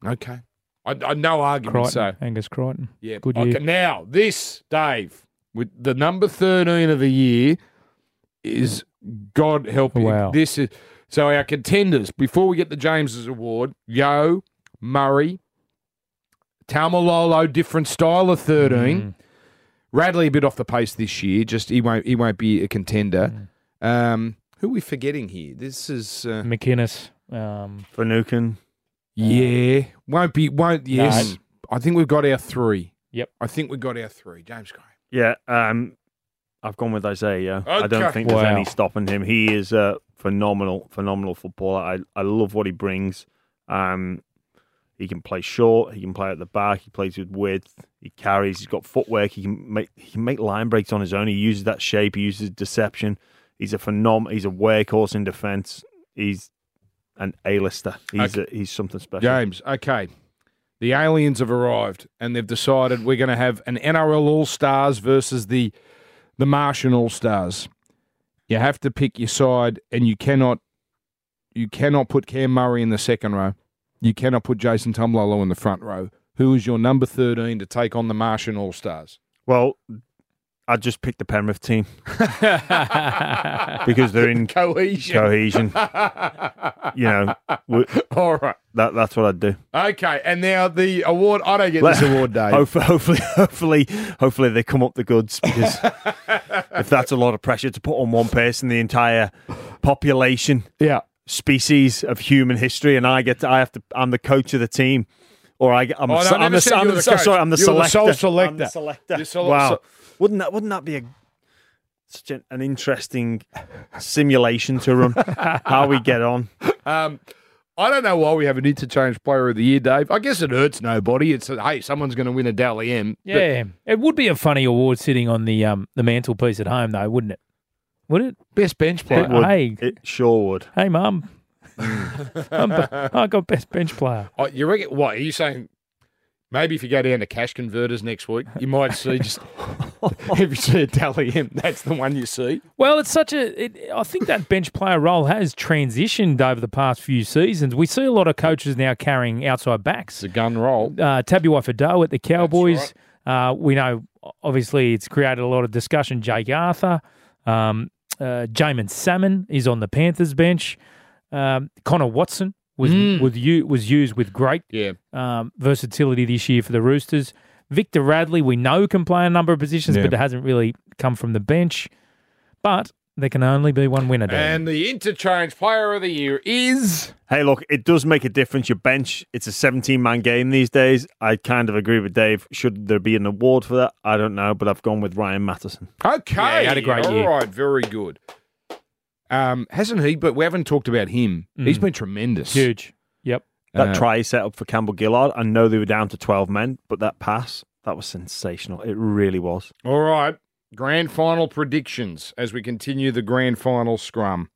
Okay. I, I no argument. Crichton, So Angus Crichton. yeah. Good okay. year. Now this, Dave, with the number thirteen of the year, is God help you. Wow. This is so our contenders before we get the Jameses Award. Yeo Murray, Taumalolo, different style of thirteen. Mm. Radley a bit off the pace this year. Just he won't he won't be a contender. Um, who are we forgetting here? This is uh, McInnes. Um, Fanukin. yeah won't be won't yes. I think we've got our three. Yep. I think we've got our three. James Graham. Yeah. Um, I've gone with Isaiah. I don't think there's Wow. any stopping him. He is a phenomenal, phenomenal footballer. I, I love what he brings. Um, he can play short. He can play at the back. He plays with width. He carries. He's got footwork. He can make he can make line breaks on his own. He uses that shape. He uses deception. He's a phenom. He's a workhorse in defence. He's an A-lister. He's a, he's something special. James, okay. The aliens have arrived and they've decided we're going to have an NRL All Stars versus the the Martian All Stars. You have to pick your side, and you cannot you cannot put Cam Murray in the second row. You cannot put Jason Taumalolo in the front row. Who is your number thirteen to take on the Martian All Stars? Well, I just picked the Penrith team because they're in Cohesion. cohesion. you know, we- All right. that that's what I'd do. Okay, and now the award. I don't get this award, Dave. Hopefully, hopefully, hopefully, hopefully they come up the goods because if that's a lot of pressure to put on one person, the entire population, Yeah. species of human history, and I get, to, I have to, I'm the coach of the team, or I, I'm, Oh, no, the, I'm the, I'm the, the sorry, I'm the You're the selector. I'm the selector. You're sole- wow, so- wouldn't that, wouldn't that be a such an, an interesting simulation to run? how we get on? Um, I don't know why we have an interchange player of the year, Dave. I guess it hurts nobody. It's a, hey, someone's going to win a Dally M. but- yeah, it would be a funny award sitting on the um the mantelpiece at home, though, wouldn't it? Would it? best bench player. would. hey, It sure would. hey, mum, I'm I got best bench player. Oh, you reckon? What are you saying? Maybe if you go down to cash converters next week, you might see just if you see a Dally M, that's the one you see. Well, it's such a. It, I think that bench player role has transitioned over the past few seasons. We see a lot of coaches now carrying outside backs. It's a gun roll. uh, Tabuai Fidow at the Cowboys. Uh, we know, obviously, it's created a lot of discussion. Jake Arthur, um, uh, Jaeman Salmon is on the Panthers bench. Um, Connor Watson was Mm. was, u- was used with great Yeah, um, versatility this year for the Roosters. Victor Radley, we know can play a number of positions, Yeah. but it hasn't really come from the bench. But there can only be one winner. Dan. and the interchange player of the year is Hey, look, it does make a difference. Your bench, it's a 17 man game these days. I kind of agree with Dave. Should there be an award for that? I don't know, but I've gone with Ryan Matterson. okay. Yeah, he had a great All year. right, very good. Um, hasn't he? But we haven't talked about him. He's been tremendous. Huge. Yep. That Uh, try he set up for Campbell Gillard, I know they were down to 12 men, but that pass, that was sensational. It really was. All right. Grand final predictions as we continue the grand final scrum.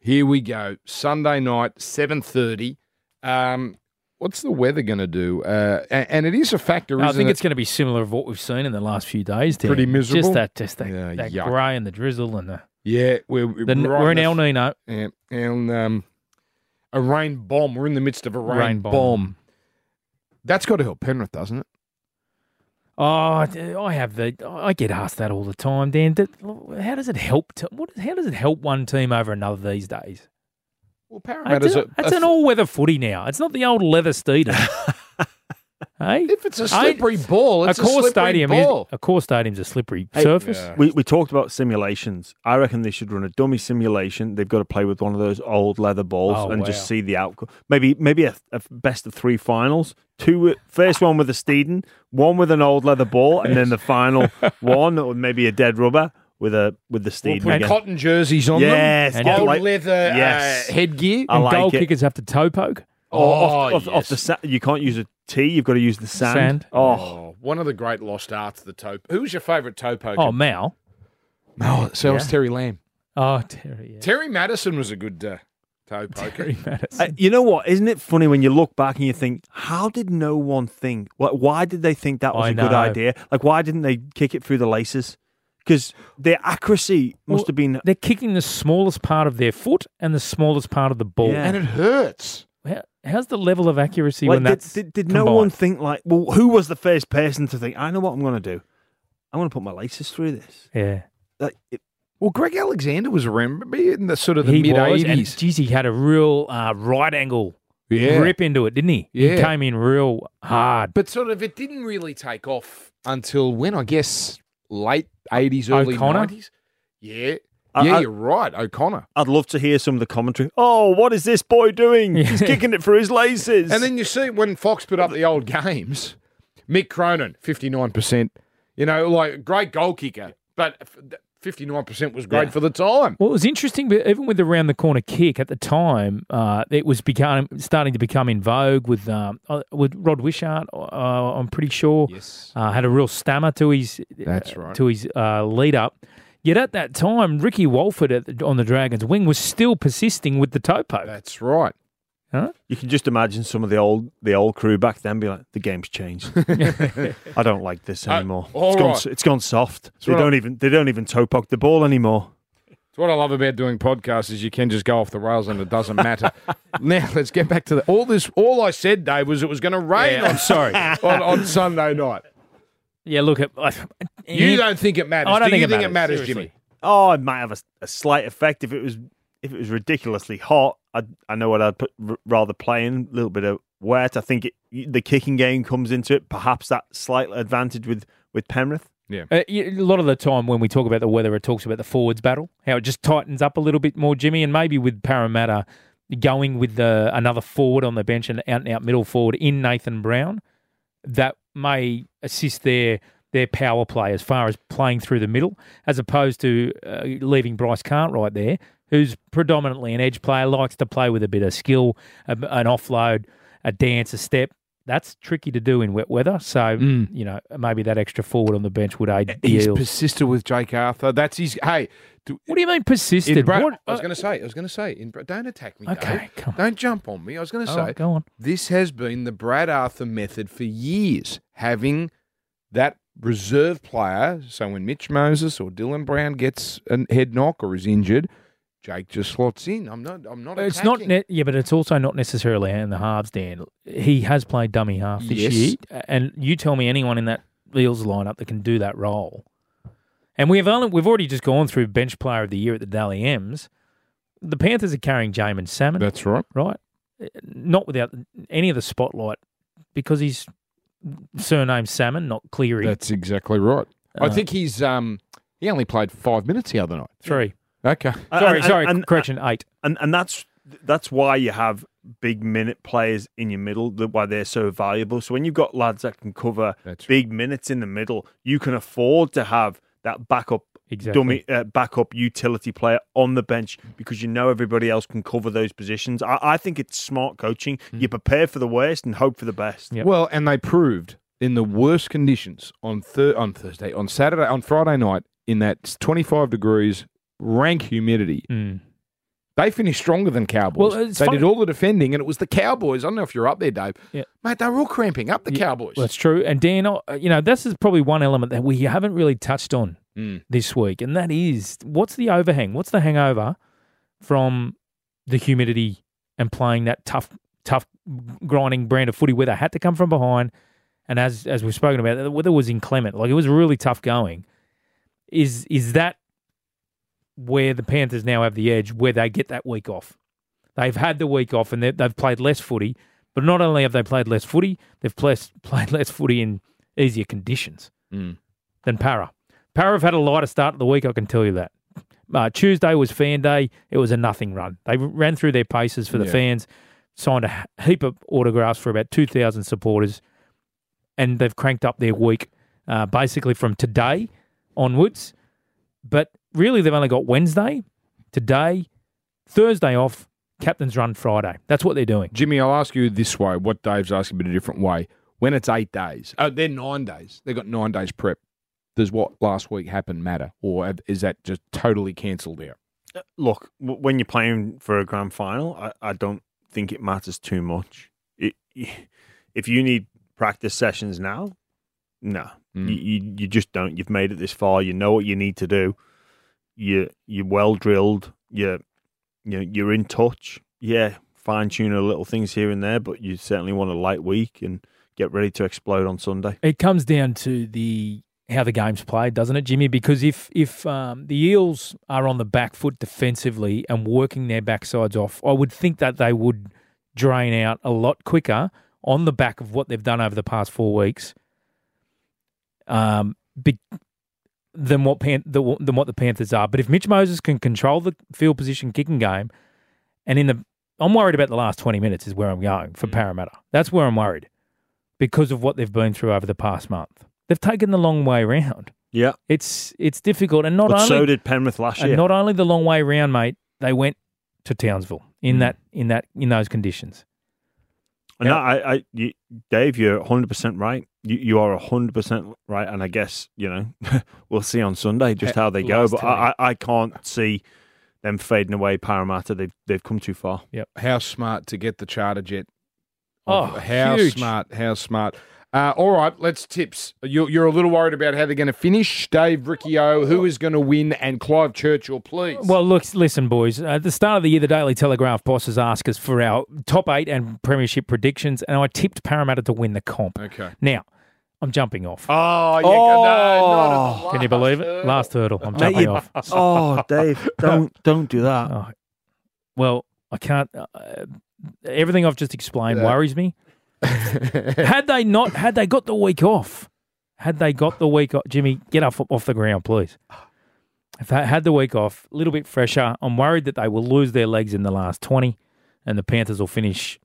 Here we go. Sunday night, 7.30. Um, what's the weather going to do? Uh, and, and it is a factor, I isn't think it? it's going to be similar of what we've seen in the last few days. Dan. Pretty miserable? Just that, just that, Yeah, that grey and the drizzle and the. Yeah, we're, we're, the right we're in El Nino. Yeah, and um, a rain bomb. We're in the midst of a rain, Rain bomb. bomb. That's got to help Penrith, doesn't it? Oh, I have the. I get asked that all the time, Dan. How does it help? To, what? How does it help one team over another these days? Well, Parramatta's a, a, that's a- an all-weather footy now. It's not the old leather Steeden. hey, If it's a slippery ball, a it's a, core slippery stadium ball. is a core stadium's a slippery Hey, surface. yeah. We, we talked about simulations. I reckon they should run a dummy simulation. They've got to play with one of those old leather balls Oh, and wow. just see the outcome. Maybe maybe a, a best of three finals. Two, wi- first one with a Steeden, one with an old leather ball, and then the final one, or maybe a dead rubber with a with the We'll Steeden put again. cotton jerseys on Yes, them. and Old like- leather yes. uh, headgear. I And like goal it. kickers have to toe poke. Oh, off, off, off yes. the sa- you can't use a tee. You've got to use the sand. Sand. Oh, Oh, one of the great lost arts, of the toe. Who's your favourite toe poker? Oh, Mal. no, so was Yeah. Terry Lamb. Oh, Terry. Yeah. Terry Matterson was a good uh, toe poker. Terry Matterson. Uh, you know what? Isn't it funny when you look back and you think, how did no one think? What? Why did they think that was I a good know. idea? Like, why didn't they kick it through the laces? Because their accuracy must Well, have been. They're kicking the smallest part of their foot and the smallest part of the ball. Yeah. and it hurts. How, how's the level of accuracy Like, when did, that's did, did no one think like, well, who was the first person to think? I know what I'm going to do. I'm going to put my laces through this. Yeah, Like, it, Well, Greg Alexander was around maybe in the sort of the mid. And eighties. geez, he had a real uh, right angle Yeah, rip into it, didn't he? Yeah. He came in real hard. but sort of it didn't really take off until when I guess late eighties, early O'Connor? nineties. Yeah, I- yeah, I- you're right, O'Connor. I'd love to hear some of the commentary. Oh, what is this boy doing? He's kicking it for his laces. And then you see when Fox put up the old games, Mick Cronin, 59%. You know, like great goal kicker, but 59% was great Yeah. for the time. Well, it was interesting, but even with the round the corner kick at the time, uh, it was become, starting to become in vogue with um, uh, with Rod Wishart. Uh, I'm pretty sure Yes. uh, had a real stammer to his That's right. to his uh, lead up. Yet at that time, Ricky Walford at the, on the Dragons wing was still persisting with the topo. That's right. You can just imagine some of the old the old crew back then be like, the game's changed. I don't like this Uh, anymore. all it's gone. right. It's gone soft. They what don't even they don't even toe poke the ball anymore. It's what I love about doing podcasts is you can just go off the rails and it doesn't matter. now let's get back to the all this. All I said, Dave, was it was going to rain Yeah, on, I'm sorry. on on Sunday night. yeah, look at You don't think it matters? I don't Do think you it think it matters, matters, Jimmy? Oh, it might have a, a slight effect if it was if it was ridiculously hot. I I know what I'd put, r- rather play in a little bit of wet. I think it, the kicking game comes into it. Perhaps that slight advantage with with Penrith. Uh, y- a lot of the time when we talk about the weather, it talks about the forwards battle, how it just tightens up a little bit more, Jimmy, and maybe with Parramatta going with the, another forward on the bench and out and out middle forward in Nathan Brown, that may assist their their power play as far as playing through the middle, as opposed to uh, leaving Bryce Cartwright there, who's predominantly an edge player, likes to play with a bit of skill, a, an offload, a dance, a step. That's tricky to do in wet weather. So, you know, maybe that extra forward on the bench would aid He's Eels. persisted with Jake Arthur. That's his. Hey, do, What do you mean persisted? Bra- What- I was uh, going to say. I was going to say. In, don't attack me. Okay, Dave. come on. Don't jump on me. I was going to say. right, go on. This has been the Brad Arthur method for years, having that reserve player. So when Mitch Moses or Dylan Brown gets a head knock or is injured, Jake just slots in. I'm not. I'm not. It's not, ne- yeah, but it's also not necessarily in the halves, Dan. He has played dummy half this Yes. year, and you tell me anyone in that Eels lineup that can do that role. And we have only, we've already just gone through bench player of the year at the Dally M's. The Panthers are carrying Jaeman Salmon, That's right. right? Not without any of the spotlight because he's surnamed Salmon, not Cleary. That's exactly right. I Uh, think he's. Um, he only played five minutes the other night. Three. Okay. Sorry, And- sorry. and- correction, eight. and and that's that's why you have big minute players in your middle. that- Why they're so valuable. So when you've got lads that can cover That's big minutes in the middle, you can afford to have that backup Exactly. dummy uh, backup utility player on the bench because you know everybody else can cover those positions. I, I think it's smart coaching. You prepare for the worst and hope for the best. Yep. Well, and they proved in the worst conditions on thir- on Thursday, on Saturday, on Friday night, in that 25 degrees, rank humidity. Mm. They finished stronger than Cowboys. Well, they funny- did all the defending, and it was the Cowboys. I don't know if you're up there, Dave. Yeah. Mate, they were all cramping up the Cowboys. That's true. And Dan, uh, you know, this is probably one element that we haven't really touched on Mm. this week, and that is what's the overhang? What's the hangover from the humidity and playing that tough, tough, grinding brand of footy where they had to come from behind, and as as we've spoken about, the weather was inclement. Like it was really tough going. Is is that where the Panthers now have the edge, where they get that week off? They've had the week off, and they- they've played less footy. But not only have they played less footy, they've played, played less footy in easier conditions Mm. than Para. Para have had a lighter start to the week, I can tell you that. Uh, Tuesday was fan day. It was a nothing run. They ran through their paces for the Yeah. fans, signed a heap of autographs for about 2,000 supporters, and they've cranked up their week uh, basically from today onwards. But really, they've only got Wednesday, today, Thursday off, captain's run Friday. That's what they're doing. Jimmy, I'll ask you this way. What Dave's asking, but a different way. When it's eight days, oh, they're nine days. They've got nine days prep. Does what last week happened matter, or is that just totally cancelled out? Look, when you're playing for a grand final, I, I don't think it matters too much. It, if you need practice sessions now, no, Mm. you, you you just don't. You've made it this far. You know what you need to do. You you're well drilled. You you you're in touch. Yeah, fine tune a little things here and there, but you certainly want a light week and get ready to explode on Sunday. It comes down to the how the game's played, doesn't it, Jimmy? Because if if um, the Eels are on the back foot defensively and working their backsides off, I would think that they would drain out a lot quicker on the back of what they've done over the past four weeks. Um, be, than what Pan- the, than what the Panthers are. But if Mitch Moses can control the field position kicking game, and in the, I'm worried about the last 20 minutes is where I'm going for Parramatta. That's where I'm worried because of what they've been through over the past month. They've taken the long way round. Yeah. It's it's difficult, and not But only so did Penrith last and year. not only the long way round, mate. They went to Townsville in Mm. that in that in those conditions. And Yeah. I, I, you, Dave, you're 100% right. You, you are 100% right. And I guess, you know, we'll see on Sunday just how they go. last But I, I I can't see them fading away Parramatta. They've, they've come too far. Yep. How smart to get the charter jet. Oh, how huge. smart! How smart! Uh, all right, let's tips. You're, you're a little worried about how they're going to finish. Dave Riccio, who is going to win, and Clive Churchill, please. Well, look, listen, boys. At the start of the year, the Daily Telegraph bosses asked us for our top eight and premiership predictions, and I tipped Parramatta to win the comp. okay. Now, I'm jumping off. Oh, yeah, Oh. no, not at the Can you believe it? hurdle. Last hurdle. I'm jumping you- off. Oh, Dave, don't don't do that. Oh, well, I can't. Uh, everything I've just explained Yeah. worries me. Had they not, had they got the week off, had they got the week off, Jimmy, get up off the ground, please. If they had the week off, a little bit fresher, I'm worried that they will lose their legs in the last 20, and the Panthers will finish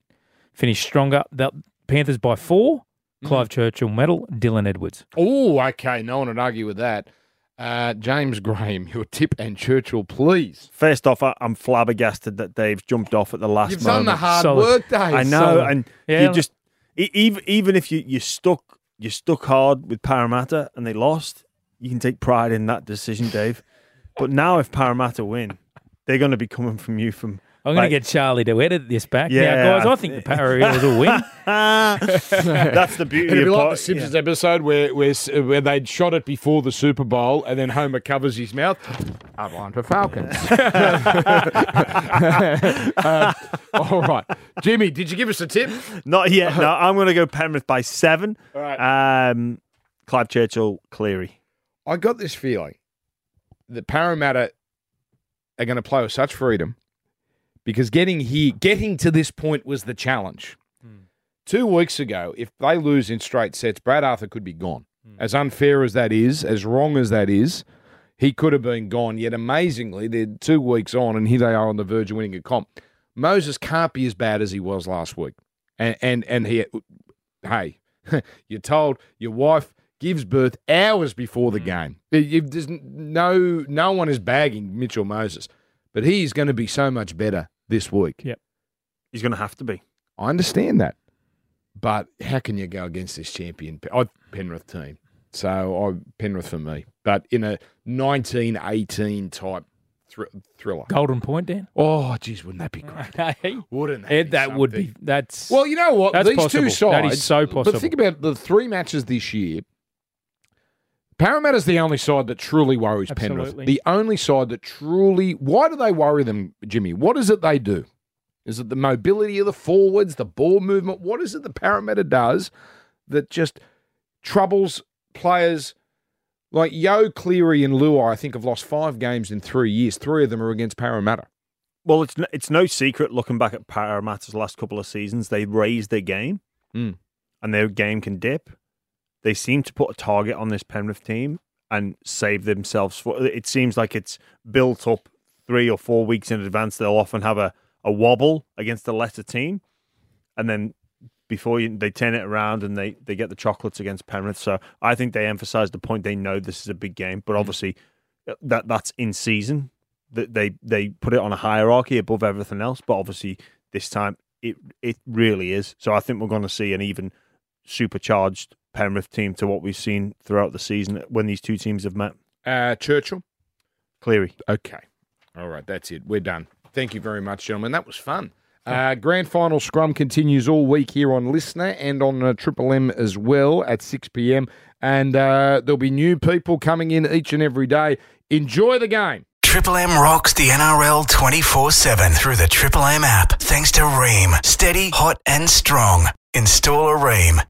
finish stronger. The Panthers by four. Clive Churchill medal, Dylan Edwards. Oh, okay. No one would argue with that. Uh, James Graham, your tip and Churchill, please. First off, I, I'm flabbergasted that Dave's jumped off at the last You've done moment. the hard Solid. work, Dave. I know, solid. and Yeah. you just even even if you you stuck you stuck hard with Parramatta and they lost, you can take pride in that decision, Dave. But now, if Parramatta win, they're going to be coming from you from. I'm going Like- to get Charlie to edit this back. Yeah, now, guys, I I think the thi- Para Eels will win. That's the beauty It'd be of like po- the Simpsons episode where, where where they'd shot it before the Super Bowl, and then Homer covers his mouth. I'm on for Falcons. Uh, all right, Jimmy, did you give us a tip? Not yet. No, I'm going to go Penrith by seven. All right. Um, Clive Churchill, Cleary. I got this feeling that Parramatta are going to play with such freedom because getting here, getting to this point was the challenge. Hmm. Two weeks ago, if they lose in straight sets, Brad Arthur could be gone. Hmm. As unfair as that is, as wrong as that is, he could have been gone. Yet amazingly, they're two weeks on, and here they are on the verge of winning a comp. Moses can't be as bad as he was last week, and and and he, hey, you're told your wife gives birth hours before the hmm. game. You- you- There's no no one is bagging Mitchell Moses, but he's going to be so much better this week. Yep. He's going to have to be. I understand that, but how can you go against this champion oh, Penrith team? So I Penrith for me, but in a 1918 type thr- thriller. Golden point, Dan. Oh, geez, wouldn't that be great? Wouldn't that, Ed, be that would be. That's Well, you know what? That's These possible. two sides. That is so possible. But think about the three matches this year. Parramatta's the only side that truly worries Penrith. The only side that truly. Why do they worry them, Jimmy? What is it they do? Is it the mobility of the forwards, the ball movement? What is it the Parramatta does that just troubles players like Yeo, Cleary, and Luai? I think have lost five games in three years. Three of them are against Parramatta. Well, it's no, it's no secret looking back at Parramatta's last couple of seasons, they raised their game Mm. and their game can dip. They seem to put a target on this Penrith team and save themselves. For, it seems like it's built up three or four weeks in advance. They'll often have a, a wobble against a lesser team. And then before you, they turn it around and they, they get the chocolates against Penrith. So I think they emphasize the point they know this is a big game, but obviously uh, that that's in season that they they put it on a hierarchy above everything else. But obviously, this time it it really is. So I think we're going to see an even supercharged Penrith team to what we've seen throughout the season when these two teams have met. Uh, Churchill. Cleary, Okay. All right, that's it. We're done. Thank you very much, gentlemen. That was fun. Uh, grand final scrum continues all week here on LiSTNR and on uh, Triple M as well at 6 p.m. And uh, there'll be new people coming in each and every day. Enjoy the game. Triple M rocks the NRL 24 7 through the Triple M app. Thanks to Rheem. Steady, hot, and strong. Install a Rheem.